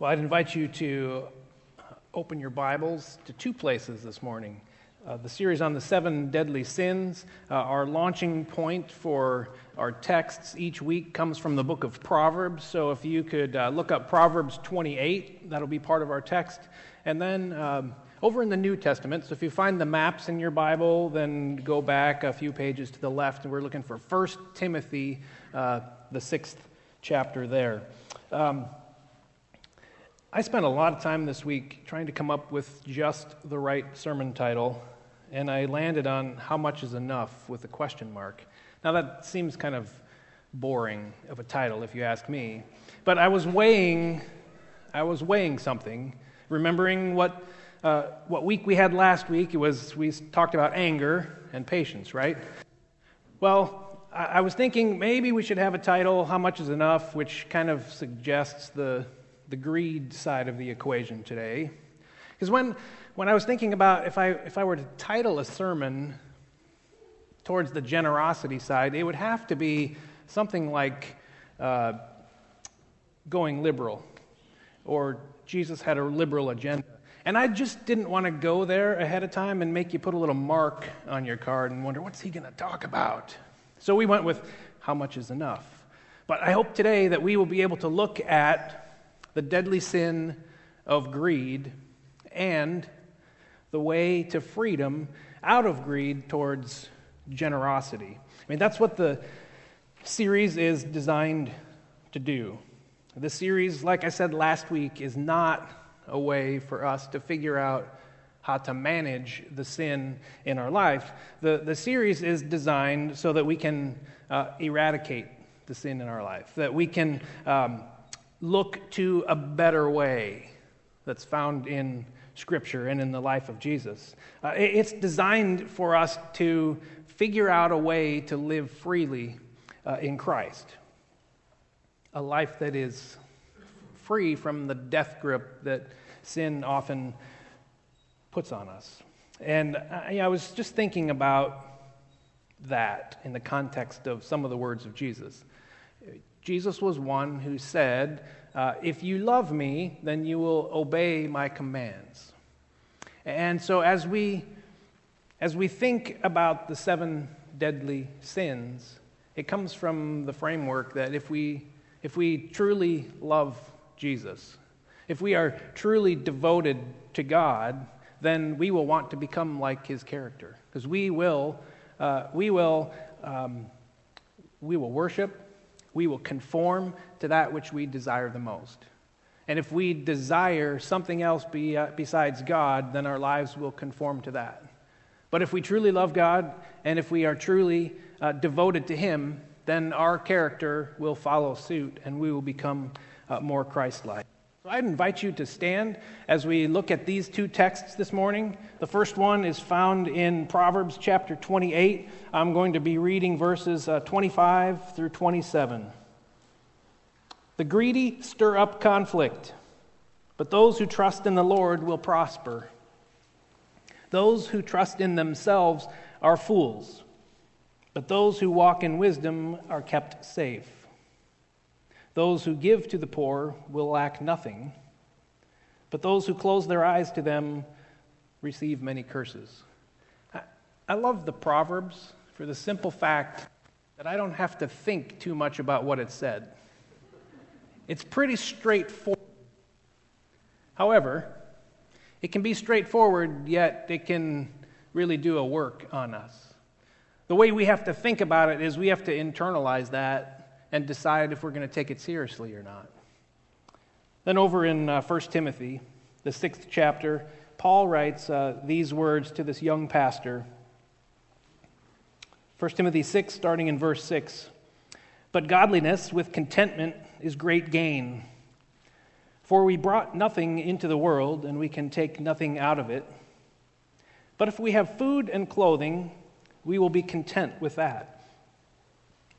Well, I'd invite you to open your Bibles to two places this morning. Uh, the series on the seven deadly sins, uh, our launching point for our texts each week comes from the book of Proverbs. So if you could uh, look up Proverbs 28, that'll be part of our text. And then um, over in the New Testament, so if you find the maps in your Bible, then go back a few pages to the left, and we're looking for 1 Timothy, uh, the sixth chapter there. Um, I spent a lot of time this week trying to come up with just the right sermon title, and I landed on How Much is Enough with a question mark. Now, that seems kind of boring of a title, if you ask me, but I was weighing, I was weighing something, remembering what, uh, what week we had last week. It was, we talked about anger and patience, right? Well, I, I was thinking maybe we should have a title, How Much is Enough, which kind of suggests the the greed side of the equation today. Because when, when I was thinking about if I, if I were to title a sermon towards the generosity side, it would have to be something like uh, Going Liberal or Jesus had a liberal agenda. And I just didn't want to go there ahead of time and make you put a little mark on your card and wonder, what's he going to talk about? So we went with how much is enough. But I hope today that we will be able to look at the deadly sin of greed, and the way to freedom out of greed towards generosity. I mean, that's what the series is designed to do. The series, like I said last week, is not a way for us to figure out how to manage the sin in our life. The, the series is designed so that we can uh, eradicate the sin in our life, that we can um, look to a better way that's found in Scripture and in the life of Jesus. Uh, it's designed for us to figure out a way to live freely uh, in Christ, a life that is free from the death grip that sin often puts on us. And I, I was just thinking about that in the context of some of the words of Jesus. Jesus was one who said, uh, If you love me, then you will obey my commands. And so as we, as we think about the seven deadly sins, it comes from the framework that if we, if we truly love Jesus, if we are truly devoted to God, then we will want to become like his character. Because we will, uh, we will, um, we will worship, we will conform to that which we desire the most. And if we desire something else be, uh, besides God, then our lives will conform to that. But if we truly love God and if we are truly uh, devoted to Him, then our character will follow suit and we will become uh, more Christ like. I'd invite you to stand as we look at these two texts this morning. The first one is found in Proverbs chapter 28. I'm going to be reading verses uh, 25 through 27. The greedy stir up conflict, but those who trust in the Lord will prosper. Those who trust in themselves are fools, but those who walk in wisdom are kept safe. Those who give to the poor will lack nothing, but those who close their eyes to them receive many curses. I, love the Proverbs for the simple fact that I don't have to think too much about what it said. It's pretty straightforward. However, it can be straightforward, yet it can really do a work on us. The way we have to think about it is we have to internalize that and decide if we're going to take it seriously or not. Then, over in uh, 1 Timothy, the sixth chapter, Paul writes uh, these words to this young pastor. 1 Timothy 6, starting in verse 6. But godliness with contentment is great gain. For we brought nothing into the world, and we can take nothing out of it. But if we have food and clothing, we will be content with that.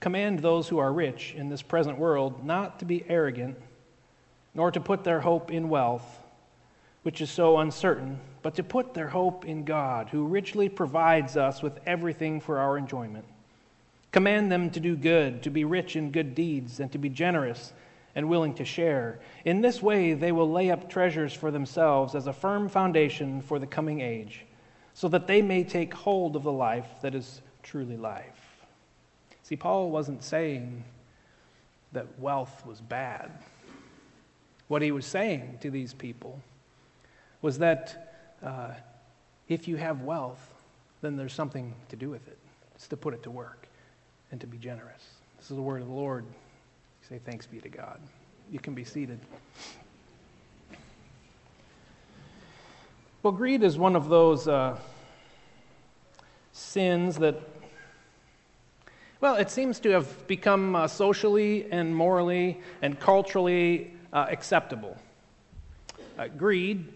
Command those who are rich in this present world not to be arrogant, nor to put their hope in wealth, which is so uncertain, but to put their hope in God, who richly provides us with everything for our enjoyment. Command them to do good, to be rich in good deeds, and to be generous and willing to share. In this way, they will lay up treasures for themselves as a firm foundation for the coming age, so that they may take hold of the life that is truly life. See, Paul wasn't saying that wealth was bad. What he was saying to these people was that uh, if you have wealth, then there's something to do with it. It's to put it to work and to be generous. This is the word of the Lord. Say thanks be to God. You can be seated. Well, greed is one of those uh, sins that, well, it seems to have become uh, socially and morally and culturally uh, acceptable. Uh, greed,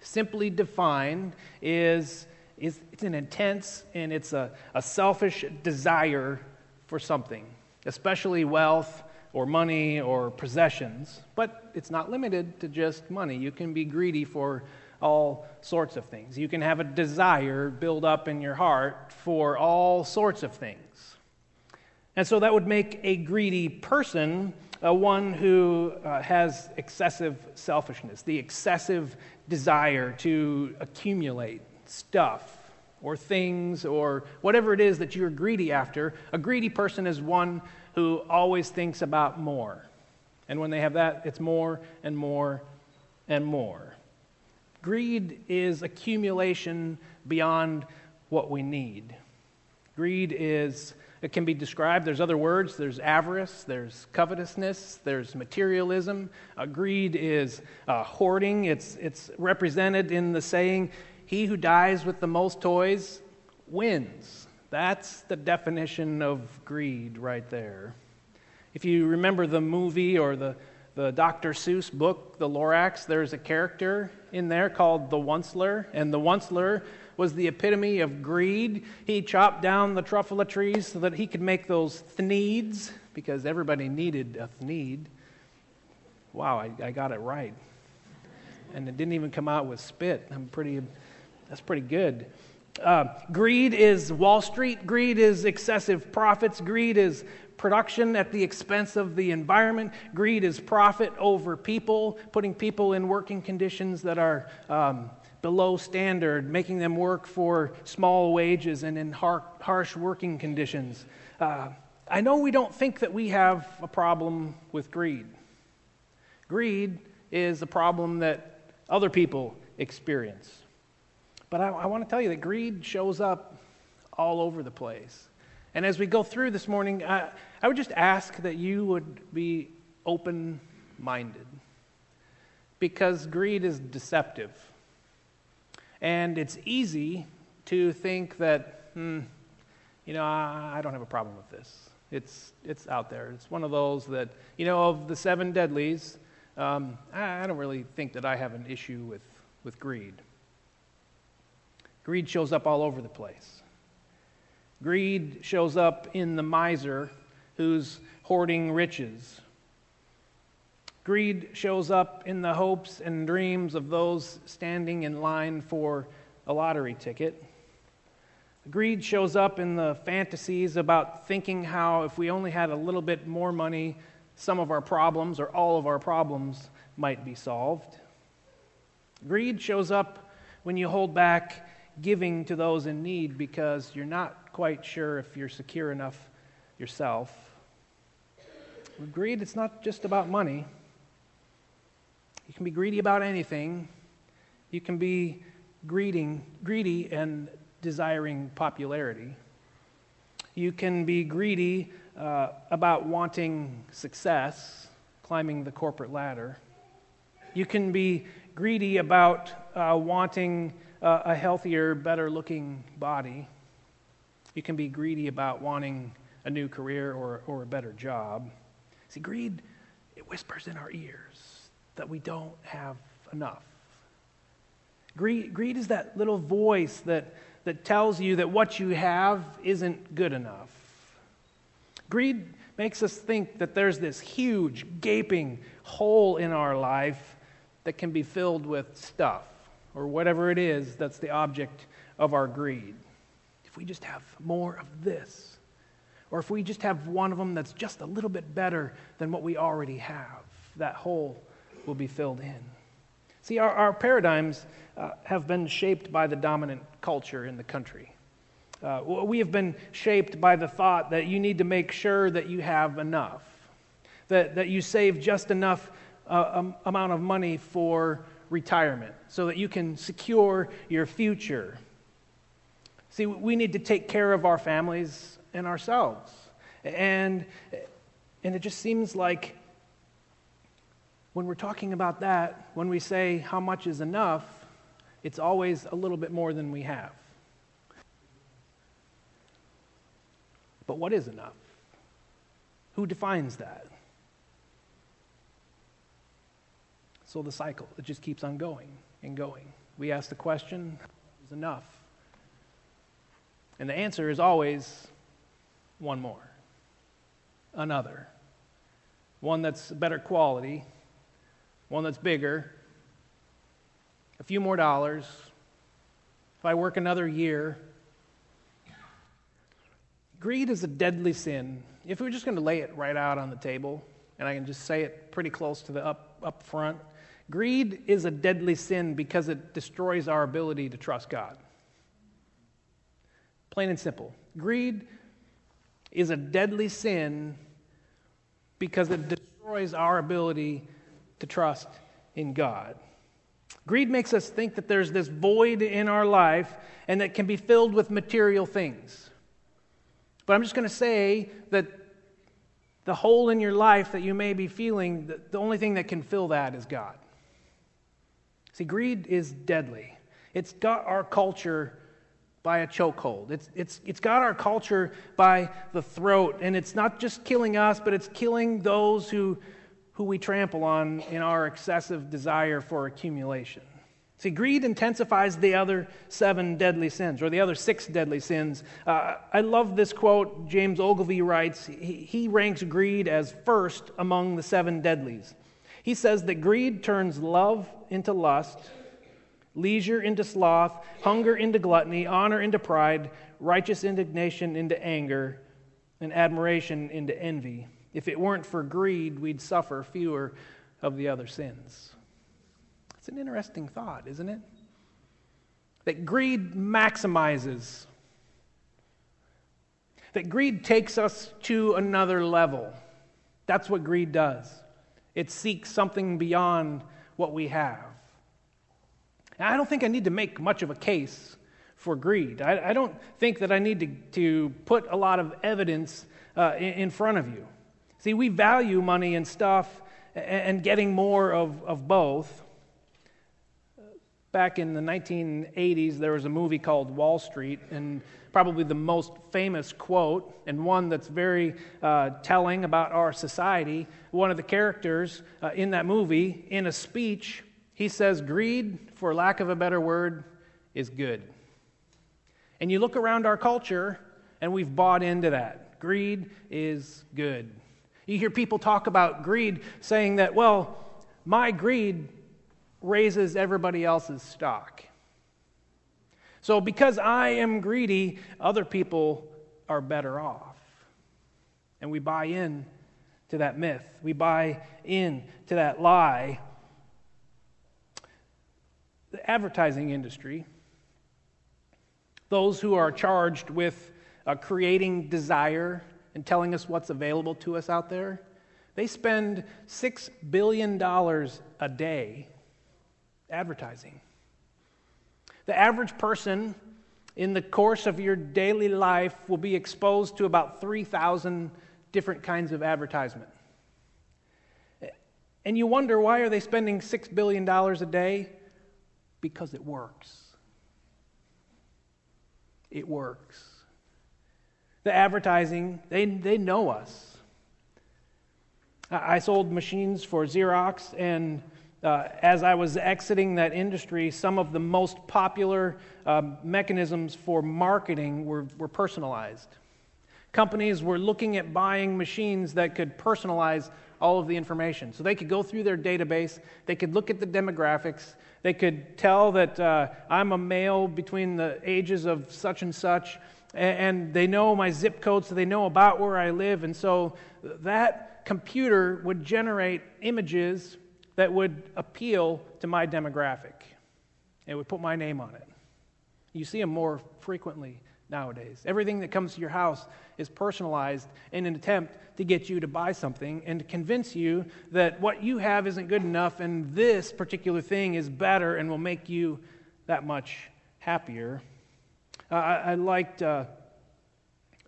simply defined, is, is it's an intense and it's a, a selfish desire for something, especially wealth or money or possessions, but it's not limited to just money. You can be greedy for all sorts of things. You can have a desire build up in your heart for all sorts of things. And so that would make a greedy person uh, one who uh, has excessive selfishness, the excessive desire to accumulate stuff or things or whatever it is that you're greedy after. A greedy person is one who always thinks about more. And when they have that, it's more and more and more. Greed is accumulation beyond what we need. Greed is, it can be described, there's other words. There's avarice, there's covetousness, there's materialism. Uh, greed is uh, hoarding. It's, it's represented in the saying, He who dies with the most toys wins. That's the definition of greed right there. If you remember the movie or the, the Dr. Seuss book, The Lorax, there's a character in there called the Onceler, and the Onceler was the epitome of greed. He chopped down the truffula trees so that he could make those thneeds, because everybody needed a thneed. Wow, I, I got it right. And it didn't even come out with spit. I'm pretty, that's pretty good. Uh, greed is Wall Street. Greed is excessive profits. Greed is production at the expense of the environment. Greed is profit over people, putting people in working conditions that are um, below standard, making them work for small wages and in har- harsh working conditions. Uh, I know we don't think that we have a problem with greed. Greed is a problem that other people experience. But I, I want to tell you that greed shows up all over the place. And as we go through this morning, I, I would just ask that you would be open minded. Because greed is deceptive. And it's easy to think that, hmm, you know, I, I don't have a problem with this. It's, it's out there. It's one of those that, you know, of the seven deadlies, um, I, I don't really think that I have an issue with, with greed. Greed shows up all over the place. Greed shows up in the miser who's hoarding riches. Greed shows up in the hopes and dreams of those standing in line for a lottery ticket. Greed shows up in the fantasies about thinking how if we only had a little bit more money, some of our problems or all of our problems might be solved. Greed shows up when you hold back giving to those in need because you're not quite sure if you're secure enough yourself. With greed, it's not just about money. You can be greedy about anything. You can be greeding, greedy and desiring popularity. You can be greedy uh, about wanting success, climbing the corporate ladder. You can be greedy about uh, wanting uh, a healthier, better looking body. You can be greedy about wanting a new career or, or a better job. See, greed, it whispers in our ears that we don't have enough. Greed, greed is that little voice that, that tells you that what you have isn't good enough. Greed makes us think that there's this huge, gaping hole in our life that can be filled with stuff or whatever it is that's the object of our greed. If we just have more of this, or if we just have one of them that's just a little bit better than what we already have, that hole will be filled in. See, our, our paradigms uh, have been shaped by the dominant culture in the country. Uh, we have been shaped by the thought that you need to make sure that you have enough, that, that you save just enough uh, um, amount of money for retirement so that you can secure your future. See, we need to take care of our families and ourselves. And, and it just seems like when we're talking about that, when we say how much is enough, it's always a little bit more than we have. But what is enough? Who defines that? So the cycle, it just keeps on going and going. We ask the question, is enough? And the answer is always one more, another, one that's better quality, one that's bigger, a few more dollars. If I work another year, greed is a deadly sin. If we're just going to lay it right out on the table, and I can just say it pretty close to the up, up front, Greed is a deadly sin because it destroys our ability to trust God. Plain and simple. Greed is a deadly sin because it destroys our ability to trust in God. Greed makes us think that there's this void in our life and that can be filled with material things. But I'm just going to say that the hole in your life that you may be feeling, the only thing that can fill that is God. See, greed is deadly. It's got our culture by a chokehold. It's, it's, it's got our culture by the throat, and it's not just killing us, but it's killing those who, who we trample on in our excessive desire for accumulation. See, greed intensifies the other seven deadly sins, or the other six deadly sins. Uh, I love this quote. James Ogilvie writes he, he ranks greed as first among the seven deadlies. He says that greed turns love into lust, leisure into sloth, hunger into gluttony, honor into pride, righteous indignation into anger, and admiration into envy. If it weren't for greed, we'd suffer fewer of the other sins. It's an interesting thought, isn't it? That greed maximizes, that greed takes us to another level. That's what greed does. It seeks something beyond what we have. I don't think I need to make much of a case for greed. I, I don't think that I need to, to put a lot of evidence uh, in, in, front of you. See, we value money and stuff and, getting more of, of both. Back in the 1980s, there was a movie called Wall Street, and probably the most famous quote, and one that's very uh, telling about our society. One of the characters uh, in that movie, in a speech, he says, Greed, for lack of a better word, is good. And you look around our culture, and we've bought into that. Greed is good. You hear people talk about greed saying that, well, my greed raises everybody else's stock. So, because I am greedy, other people are better off. And we buy in to that myth, we buy in to that lie. The advertising industry, those who are charged with uh, creating desire and telling us what's available to us out there, they spend $6 billion a day advertising. The average person in the course of your daily life will be exposed to about 3,000 different kinds of advertisement. And you wonder why are they spending 6 billion dollars a day? Because it works. It works. The advertising, they, they know us. I sold machines for Xerox, and uh, as I was exiting that industry, some of the most popular um, mechanisms for marketing were, were personalized. Companies were looking at buying machines that could personalize all of the information. So they could go through their database, they could look at the demographics, they could tell that uh, I'm a male between the ages of such and such, and, they know my zip code, so they know about where I live. And so that computer would generate images that would appeal to my demographic. It would put my name on it. You see them more frequently nowadays. Everything that comes to your house is personalized in an attempt to get you to buy something and to convince you that what you have isn't good enough and this particular thing is better and will make you that much happier. Uh, I, I, liked uh,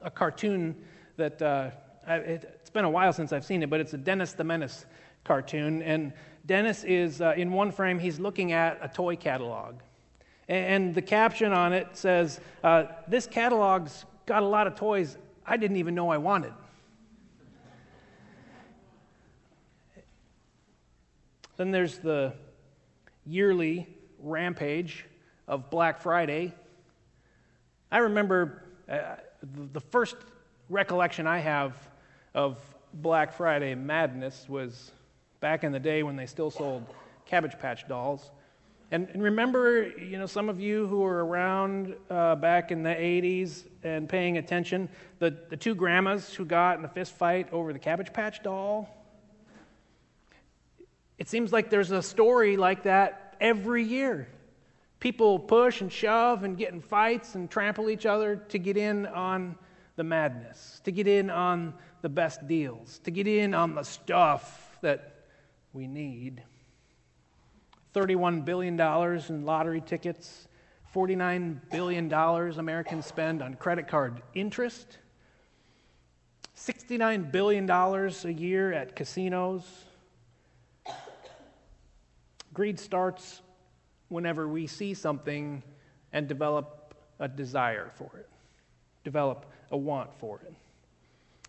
a cartoon that uh, it, has been a while since I've seen it, but it's a Dennis the Menace cartoon. And Dennis is uh, in one frame, he's looking at a toy catalog. And the caption on it says, uh, This catalog's got a lot of toys I didn't even know I wanted. Then there's the yearly rampage of Black Friday. I remember uh, the first recollection I have of Black Friday madness was back in the day when they still sold Cabbage Patch dolls. And, and remember, you know, some of you who were around uh, back in the 80s and paying attention, the, the two grandmas who got in a fist fight over the Cabbage Patch doll. It seems like there's a story like that every year. People push and shove and get in fights and trample each other to get in on the madness, to get in on the best deals, to get in on the stuff that we need. $31 billion in lottery tickets, $49 billion Americans spend on credit card interest, $69 billion a year at casinos. Greed starts whenever we see something and develop a desire for it, develop a want for it.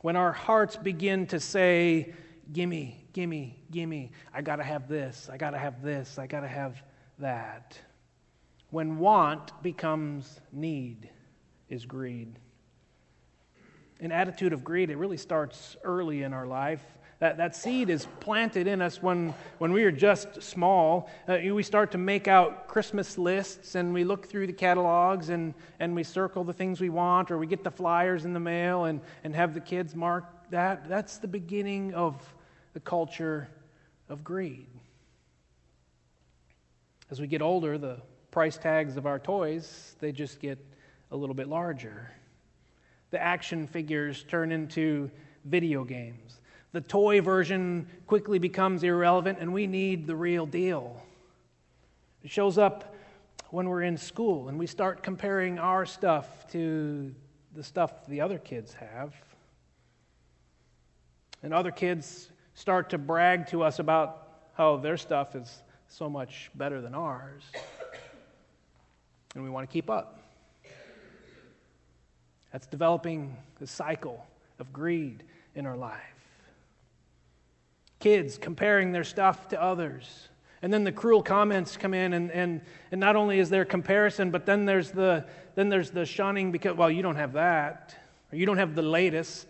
When our hearts begin to say, Gimme, gimme, gimme. I got to have this. I got to have this. I got to have that. When want becomes need, is greed. An attitude of greed, it really starts early in our life. That, that seed is planted in us when, when we are just small. Uh, we start to make out Christmas lists and we look through the catalogs and, and we circle the things we want or we get the flyers in the mail and, and have the kids mark that. That's the beginning of the culture of greed. As we get older, the price tags of our toys, they just get a little bit larger. The action figures turn into video games. The toy version quickly becomes irrelevant, and we need the real deal. It shows up when we're in school and we start comparing our stuff to the stuff the other kids have. And other kids start to brag to us about how their stuff is so much better than ours. And we want to keep up. That's developing the cycle of greed in our life. Kids comparing their stuff to others. And then the cruel comments come in, and, and, and not only is there comparison, but then there's, the, then there's the shunning because, well, you don't have that, or you don't have the latest.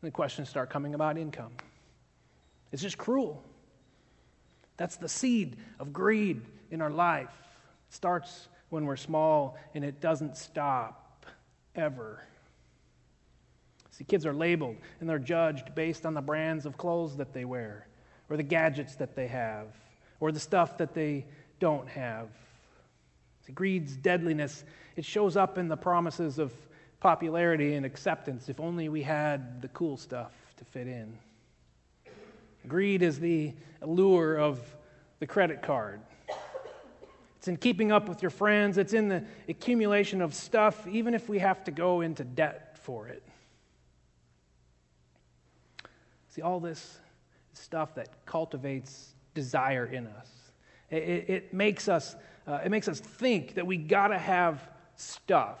And the questions start coming about income. It's just cruel. That's the seed of greed in our life. It starts when we're small and it doesn't stop ever. See, kids are labeled and they're judged based on the brands of clothes that they wear, or the gadgets that they have, or the stuff that they don't have. See, greed's deadliness, it shows up in the promises of popularity and acceptance if only we had the cool stuff to fit in. Greed is the allure of the credit card. It's in keeping up with your friends, it's in the accumulation of stuff, even if we have to go into debt for it. See, all this stuff that cultivates desire in us. It, it makes us, uh, it makes us think that we got to have stuff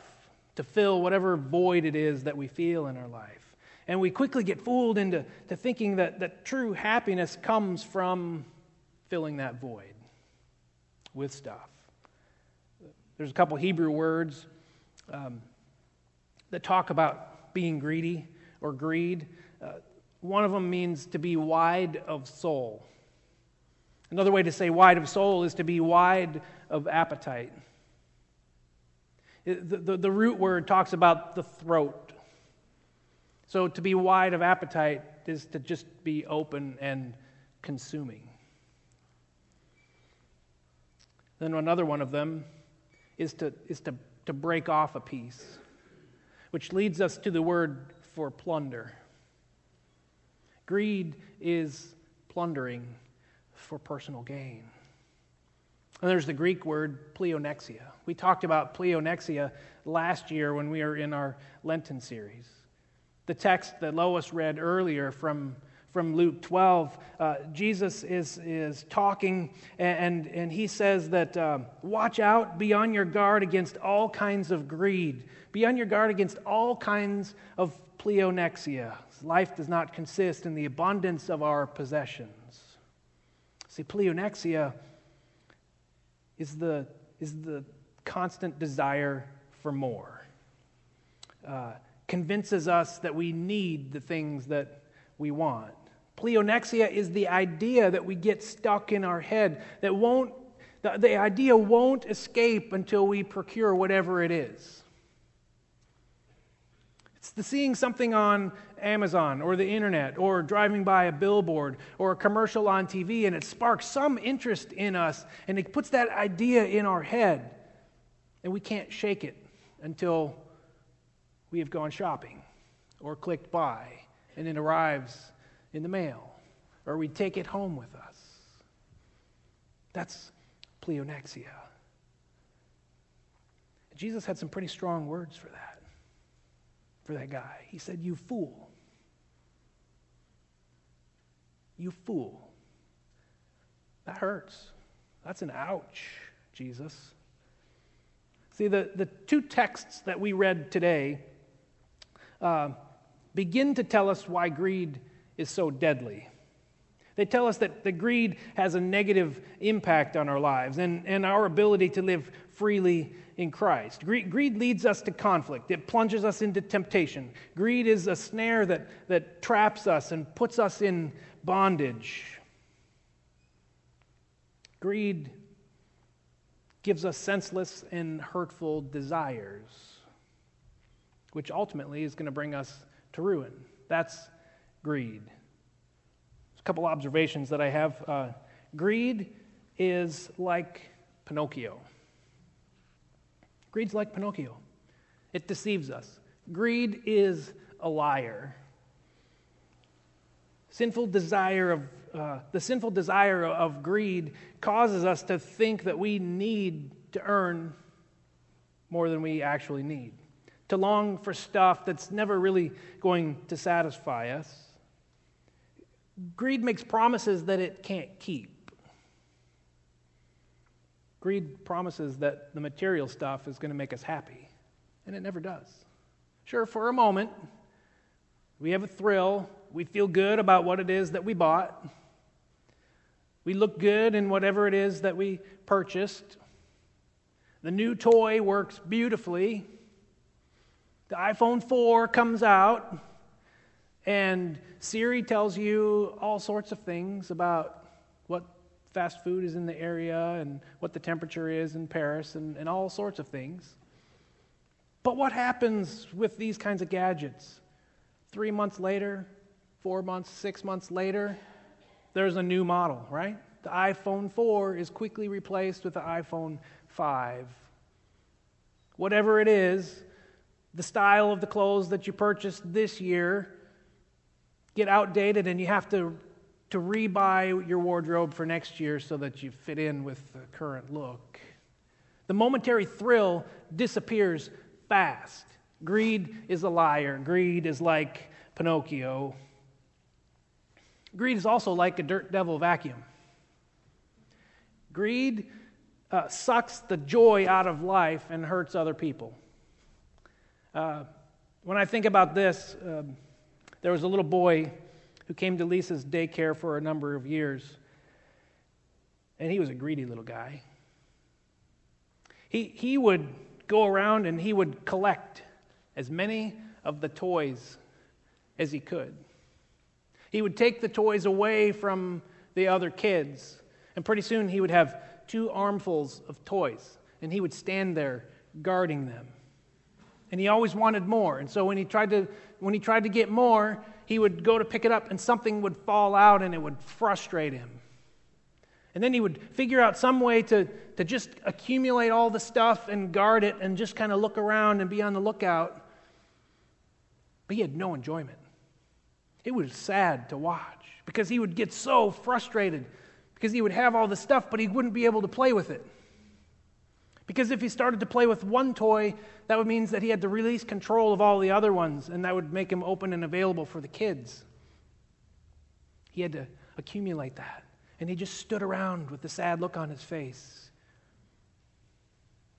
to fill whatever void it is that we feel in our life. And we quickly get fooled into to thinking that, that true happiness comes from filling that void with stuff. There's a couple Hebrew words um, that talk about being greedy or greed. Uh, one of them means to be wide of soul. Another way to say wide of soul is to be wide of appetite. The, the, the, root word talks about the throat. So to be wide of appetite is to just be open and consuming. Then another one of them is to, is to, to break off a piece, which leads us to the word for plunder. Greed is plundering for personal gain. And there's the Greek word pleonexia. We talked about pleonexia last year when we were in our Lenten series. The text that Lois read earlier from, from Luke 12, uh, Jesus is, is talking, and, and he says that uh, watch out, be on your guard against all kinds of greed, be on your guard against all kinds of pleonexia. Life does not consist in the abundance of our possessions. See, pleonexia is the, is the constant desire for more. Uh, convinces us that we need the things that we want. Pleonexia is the idea that we get stuck in our head that won't, the, the idea won't escape until we procure whatever it is. Seeing something on Amazon or the internet or driving by a billboard or a commercial on TV and it sparks some interest in us and it puts that idea in our head and we can't shake it until we have gone shopping or clicked buy and it arrives in the mail or we take it home with us. That's pleonexia. Jesus had some pretty strong words for that for that guy. He said, You fool. You fool. That hurts. That's an ouch, Jesus. See, the, the two texts that we read today uh, begin to tell us why greed is so deadly. They tell us that the greed has a negative impact on our lives and, and our ability to live freely in Christ. Greed, greed, leads us to conflict, it plunges us into temptation. Greed is a snare that, that traps us and puts us in bondage. Greed gives us senseless and hurtful desires, which ultimately is going to bring us to ruin. That's greed. Couple observations that I have. Uh, greed is like Pinocchio. Greed's like Pinocchio, it deceives us. Greed is a liar. Sinful desire of, uh, the sinful desire of greed causes us to think that we need to earn more than we actually need, to long for stuff that's never really going to satisfy us. Greed makes promises that it can't keep. Greed promises that the material stuff is going to make us happy, and it never does. Sure, for a moment, we have a thrill. We feel good about what it is that we bought. We look good in whatever it is that we purchased. The new toy works beautifully. The iPhone 4 comes out, and Siri tells you all sorts of things about what fast food is in the area and what the temperature is in Paris and, and all sorts of things. But what happens with these kinds of gadgets? Three months later, four months, six months later, there's a new model, right? The iPhone 4 is quickly replaced with the iPhone 5. Whatever it is, the style of the clothes that you purchased this year get outdated and you have to to rebuy your wardrobe for next year so that you fit in with the current look. The momentary thrill disappears fast. Greed is a liar. Greed is like Pinocchio. Greed is also like a dirt devil vacuum. Greed uh, sucks the joy out of life and hurts other people. Uh, when I think about this, uh, There was a little boy who came to Lisa's daycare for a number of years, and he was a greedy little guy. He, he would go around and he would collect as many of the toys as he could. He would take the toys away from the other kids, and pretty soon he would have two armfuls of toys, and he would stand there guarding them. And he always wanted more. And so when he tried to when he tried to get more, he would go to pick it up and something would fall out and it would frustrate him. And then he would figure out some way to, to just accumulate all the stuff and guard it and just kind of look around and be on the lookout. But he had no enjoyment. It was sad to watch because he would get so frustrated because he would have all the stuff, but he wouldn't be able to play with it. Because if he started to play with one toy, that would mean that he had to release control of all the other ones, and that would make him open and available for the kids. He had to accumulate that. And he just stood around with a sad look on his face.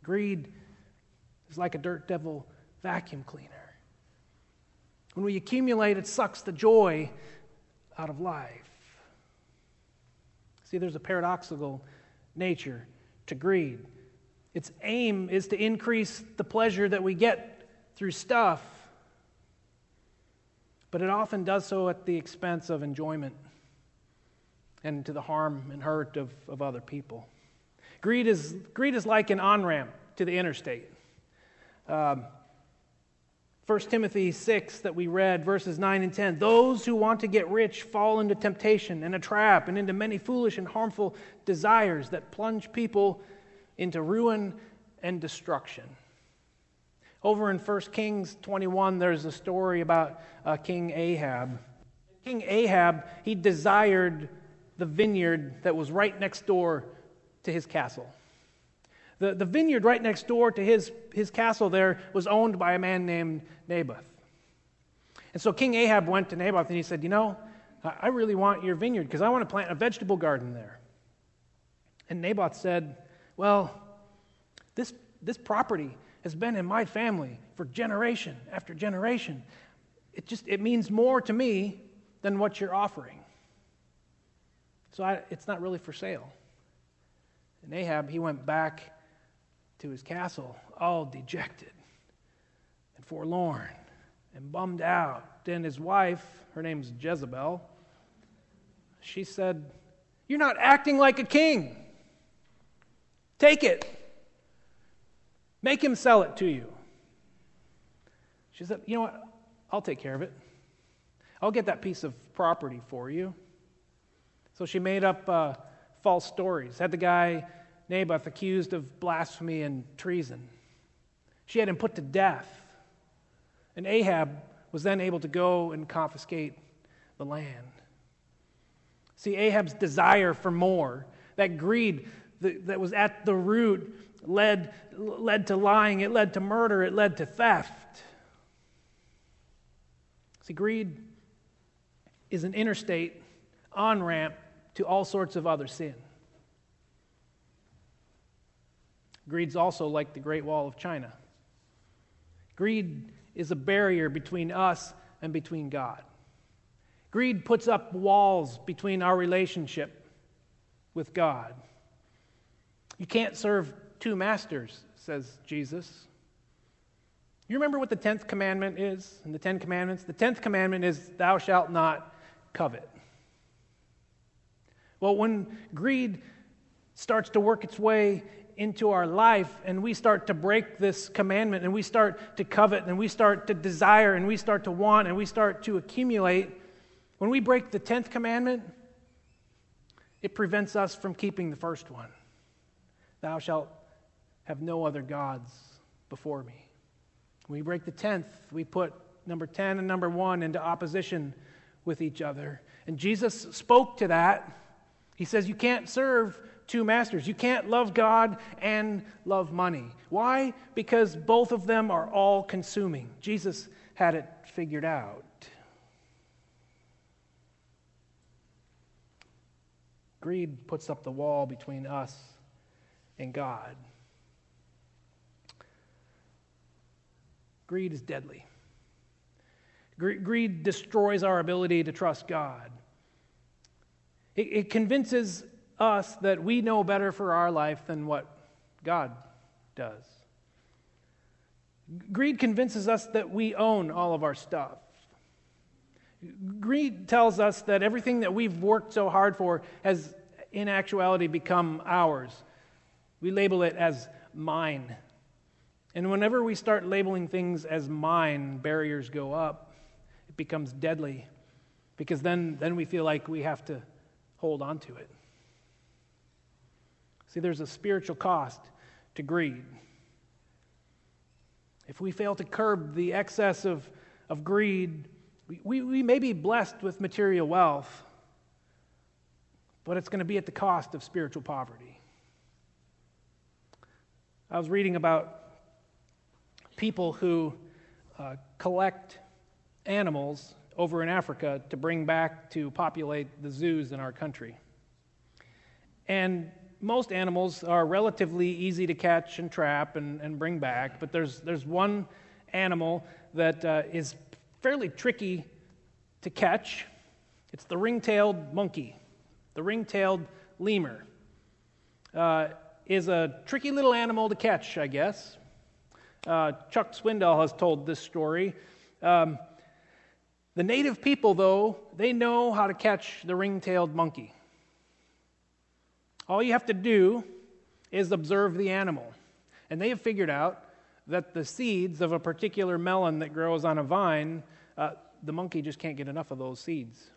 Greed is like a dirt devil vacuum cleaner. When we accumulate, it sucks the joy out of life. See, there's a paradoxical nature to greed. Its aim is to increase the pleasure that we get through stuff, but it often does so at the expense of enjoyment and to the harm and hurt of, of other people. Greed is, greed is like an on ramp to the interstate. Um, 1 Timothy 6 that we read, verses 9 and 10. Those who want to get rich fall into temptation and a trap and into many foolish and harmful desires that plunge people into ruin and destruction. Over in 1 Kings 21, there's a story about uh, King Ahab. King Ahab, he desired the vineyard that was right next door to his castle. The, the vineyard right next door to his, his castle there was owned by a man named Naboth. And so King Ahab went to Naboth and he said, You know, I really want your vineyard because I want to plant a vegetable garden there. And Naboth said, well, this, this property has been in my family for generation after generation. It just it means more to me than what you're offering. So I, it's not really for sale. And Ahab, he went back to his castle, all dejected and forlorn and bummed out. Then his wife, her name's Jezebel, she said, You're not acting like a king. Take it. Make him sell it to you. She said, You know what? I'll take care of it. I'll get that piece of property for you. So she made up uh, false stories, had the guy Naboth accused of blasphemy and treason. She had him put to death. And Ahab was then able to go and confiscate the land. See, Ahab's desire for more, that greed that was at the root led, led to lying, it led to murder, it led to theft. See, greed is an interstate on ramp to all sorts of other sin. Greed's also like the Great Wall of China. Greed is a barrier between us and between God. Greed puts up walls between our relationship with God. You can't serve two masters, says Jesus. You remember what the 10th commandment is in the 10 commandments? The 10th commandment is, Thou shalt not covet. Well, when greed starts to work its way into our life and we start to break this commandment and we start to covet and we start to desire and we start to want and we start to accumulate, when we break the 10th commandment, it prevents us from keeping the first one. Thou shalt have no other gods before me. When we break the 10th, we put number 10 and number 1 into opposition with each other. And Jesus spoke to that. He says, You can't serve two masters. You can't love God and love money. Why? Because both of them are all consuming. Jesus had it figured out. Greed puts up the wall between us and God. Greed is deadly. Greed destroys our ability to trust God. It, it convinces us that we know better for our life than what God does. Greed convinces us that we own all of our stuff. Greed tells us that everything that we've worked so hard for has, in actuality, become ours. We label it as mine. And whenever we start labeling things as mine, barriers go up. It becomes deadly because then, then we feel like we have to hold on to it. See, there's a spiritual cost to greed. If we fail to curb the excess of, of greed, we, we, we may be blessed with material wealth, but it's going to be at the cost of spiritual poverty. I was reading about people who uh, collect animals over in Africa to bring back to populate the zoos in our country. And most animals are relatively easy to catch and trap and, and bring back, but there's, there's one animal that uh, is fairly tricky to catch. It's the ring tailed monkey, the ring tailed lemur. Uh, is a tricky little animal to catch, I guess. Uh, Chuck Swindoll has told this story. Um, the native people, though, they know how to catch the ring tailed monkey. All you have to do is observe the animal. And they have figured out that the seeds of a particular melon that grows on a vine, uh, the monkey just can't get enough of those seeds.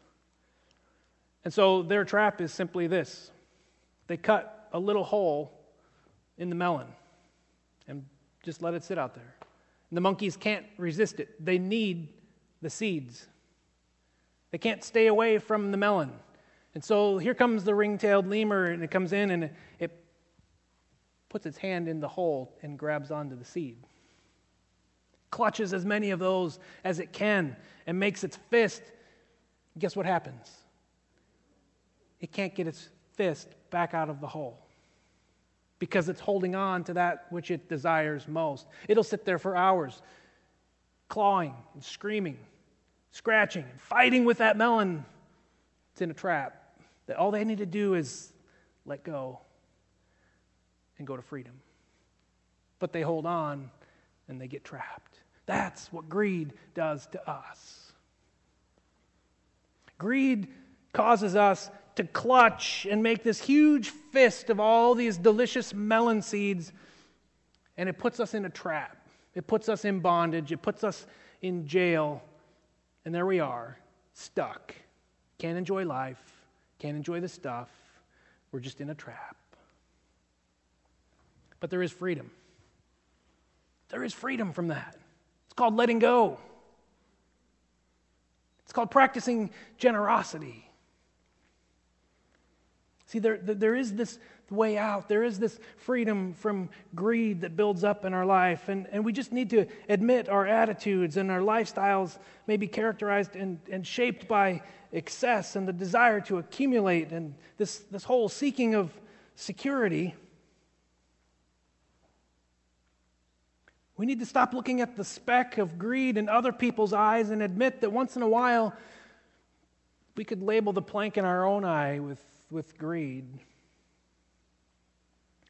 And so their trap is simply this they cut a little hole in the melon and just let it sit out there. And the monkeys can't resist it, they need the seeds. They can't stay away from the melon. And so here comes the ring tailed lemur, and it comes in and it puts its hand in the hole and grabs onto the seed. Clutches as many of those as it can and makes its fist. Guess what happens? It can't get its fist back out of the hole because it's holding on to that which it desires most. It'll sit there for hours, clawing and screaming, scratching, and fighting with that melon. It's in a trap. That all they need to do is let go and go to freedom. But they hold on and they get trapped. That's what greed does to us. Greed causes us to clutch and make this huge fist of all these delicious melon seeds, and it puts us in a trap. It puts us in bondage. It puts us in jail. And there we are, stuck. Can't enjoy life can't enjoy the stuff. We're just in a trap. But there is freedom. There is freedom from that. It's called letting go. It's called practicing generosity. See, there, there is this way out. There is this freedom from greed that builds up in our life. And, and we just need to admit our attitudes and our lifestyles may be characterized and, and shaped by excess and the desire to accumulate and this, this whole seeking of security. We need to stop looking at the speck of greed in other people's eyes and admit that once in a while we could label the plank in our own eye with with greed.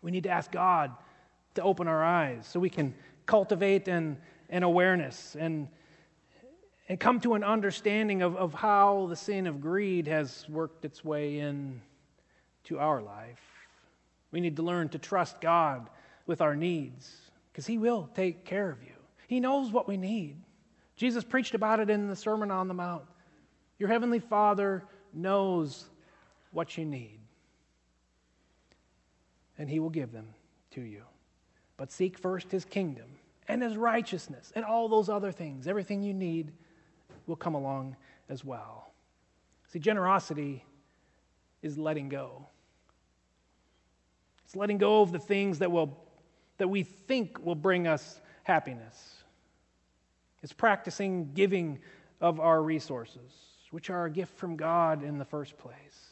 We need to ask God to open our eyes so we can cultivate an, an awareness and, and come to an understanding of, of how the sin of greed has worked its way in to our life. We need to learn to trust God with our needs because He will take care of you. He knows what we need. Jesus preached about it in the Sermon on the Mount. Your Heavenly Father knows what you need, and He will give them to you. But seek first His kingdom and His righteousness, and all those other things. Everything you need will come along as well. See, generosity is letting go. It's letting go of the things that will that we think will bring us happiness. It's practicing giving of our resources, which are a gift from God in the first place.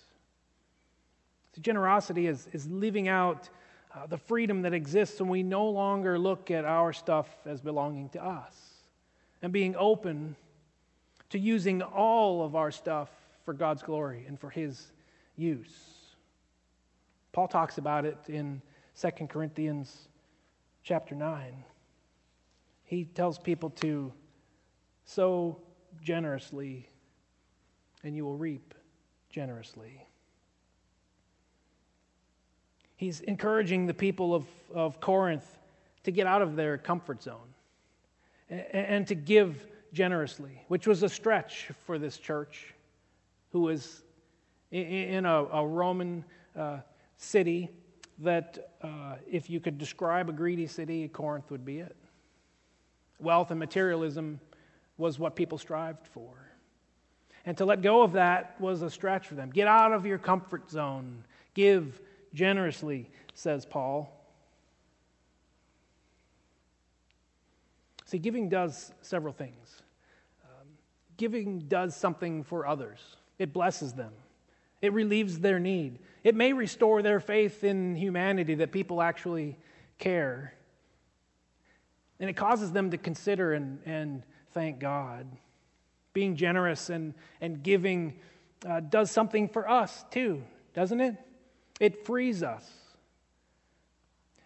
So generosity is, is living out uh, the freedom that exists when we no longer look at our stuff as belonging to us and being open to using all of our stuff for God's glory and for His use. Paul talks about it in 2 Corinthians chapter 9. He tells people to sow generously, and you will reap generously. He's encouraging the people of, of Corinth to get out of their comfort zone and, and to give generously, which was a stretch for this church who was in a, a Roman uh, city that, uh, if you could describe a greedy city, Corinth would be it. Wealth and materialism was what people strived for. And to let go of that was a stretch for them. Get out of your comfort zone. Give generously, says Paul. See, giving does several things. Um, giving does something for others, it blesses them, it relieves their need, it may restore their faith in humanity that people actually care. And it causes them to consider and, and thank God. Being generous and, and giving uh, does something for us too, doesn't it? It frees us.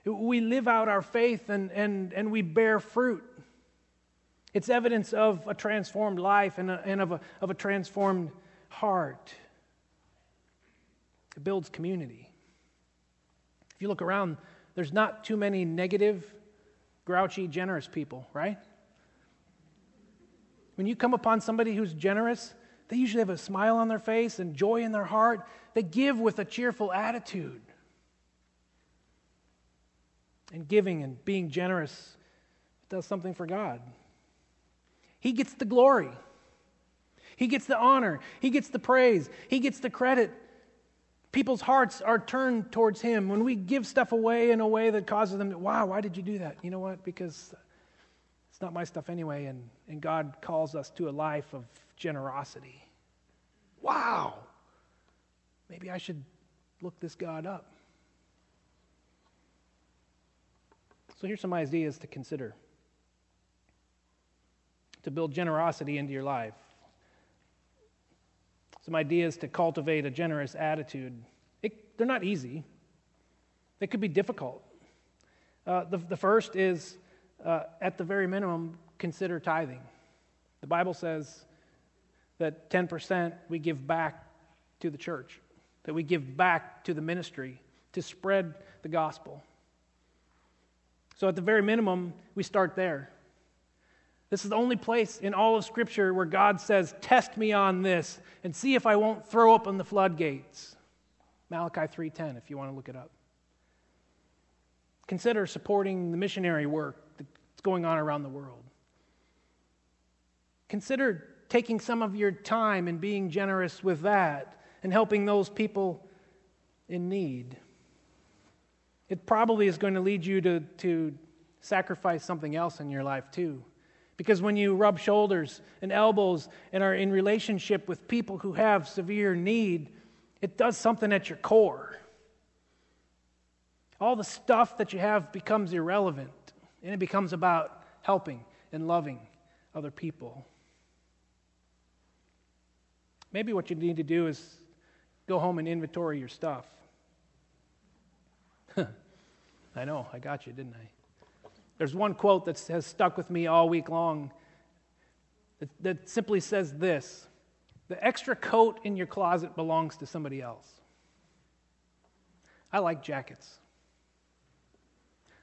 We live out our faith and, and, and we bear fruit. It's evidence of a transformed life and, a, and of, a, of a transformed heart. It builds community. If you look around, there's not too many negative, grouchy, generous people, right? When you come upon somebody who's generous, they usually have a smile on their face and joy in their heart. They give with a cheerful attitude. And giving and being generous does something for God. He gets the glory, He gets the honor, He gets the praise, He gets the credit. People's hearts are turned towards Him. When we give stuff away in a way that causes them to, wow, why did you do that? You know what? Because it's not my stuff anyway, and, and God calls us to a life of generosity. Wow! Maybe I should look this God up. So here's some ideas to consider to build generosity into your life. Some ideas to cultivate a generous attitude. It, they're not easy, they could be difficult. Uh, the, the first is, uh, at the very minimum, consider tithing. The Bible says that 10% we give back to the church, that we give back to the ministry to spread the gospel. So, at the very minimum, we start there. This is the only place in all of Scripture where God says, Test me on this and see if I won't throw open the floodgates. Malachi 3:10 if you want to look it up. Consider supporting the missionary work that's going on around the world. Consider taking some of your time and being generous with that and helping those people in need. It probably is going to lead you to, to sacrifice something else in your life too. Because when you rub shoulders and elbows and are in relationship with people who have severe need, it does something at your core. All the stuff that you have becomes irrelevant, and it becomes about helping and loving other people. Maybe what you need to do is go home and inventory your stuff. I know, I got you, didn't I? There's one quote that has stuck with me all week long that, that simply says this The extra coat in your closet belongs to somebody else. I like jackets.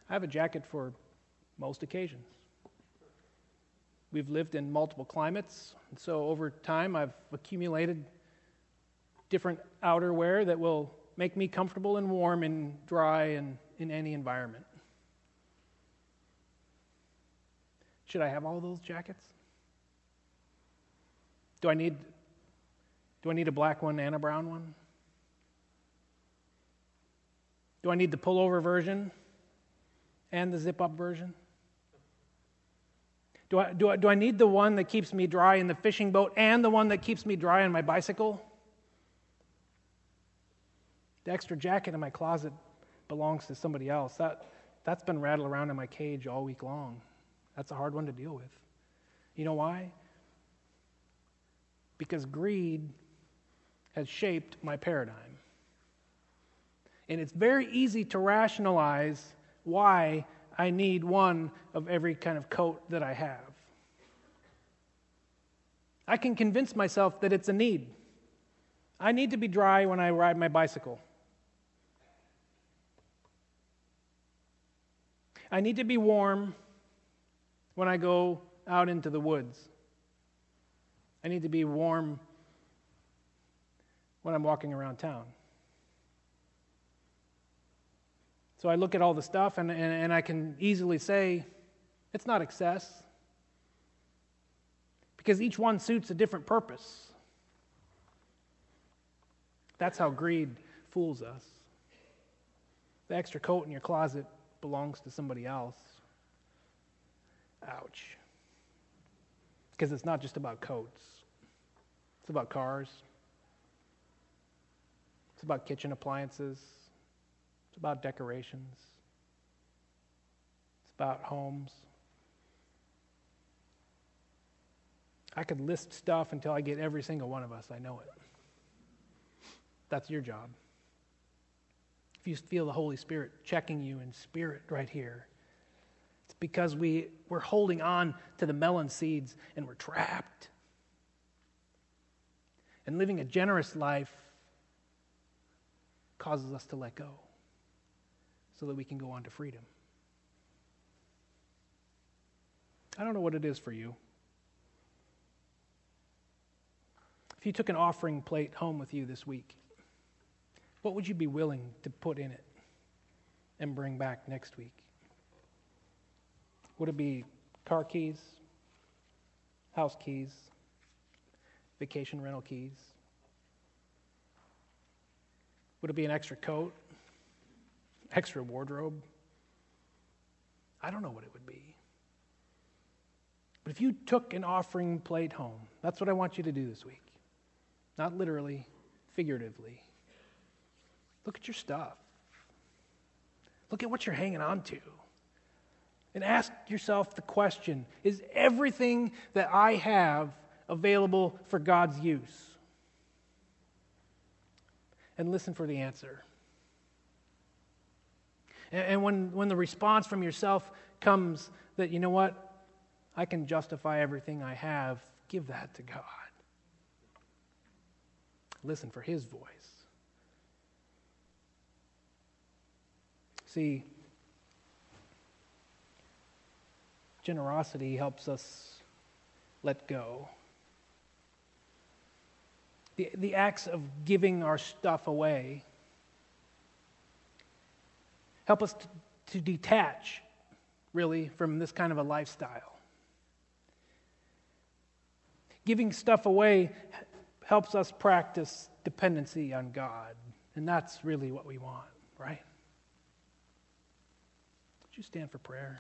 I have a jacket for most occasions. We've lived in multiple climates, and so over time I've accumulated different outerwear that will make me comfortable and warm and dry and in any environment. Should I have all those jackets? Do I need do I need a black one and a brown one? Do I need the pullover version and the zip up version? Do I, do, I, do I need the one that keeps me dry in the fishing boat and the one that keeps me dry on my bicycle? The extra jacket in my closet belongs to somebody else. That, that's been rattled around in my cage all week long. That's a hard one to deal with. You know why? because greed has shaped my paradigm. And it's very easy to rationalize why I need one of every kind of coat that I have. I can convince myself that it's a need. I need to be dry when I ride my bicycle. I need to be warm when I go out into the woods. I need to be warm when I'm walking around town. So I look at all the stuff and, and, and I can easily say, it's not excess. Because each one suits a different purpose. That's how greed fools us. The extra coat in your closet belongs to somebody else. Ouch. Because it's not just about coats, it's about cars, it's about kitchen appliances, it's about decorations, it's about homes. I could list stuff until I get every single one of us. I know it. That's your job. If you feel the Holy Spirit checking you in spirit right here, it's because we, we're holding on to the melon seeds and we're trapped. And living a generous life causes us to let go so that we can go on to freedom. I don't know what it is for you. If you took an offering plate home with you this week, what would you be willing to put in it and bring back next week? Would it be car keys, house keys, vacation rental keys? Would it be an extra coat, extra wardrobe? I don't know what it would be. But if you took an offering plate home, that's what I want you to do this week. Not literally, figuratively. Look at your stuff. Look at what you're hanging on to. And ask yourself the question Is everything that I have available for God's use? And listen for the answer. And when, when the response from yourself comes that, you know what, I can justify everything I have, give that to God. Listen for His voice. See, generosity helps us let go. The, the acts of giving our stuff away help us to, to detach, really, from this kind of a lifestyle. Giving stuff away helps us practice dependency on God, and that's really what we want, right? Would you stand for prayer?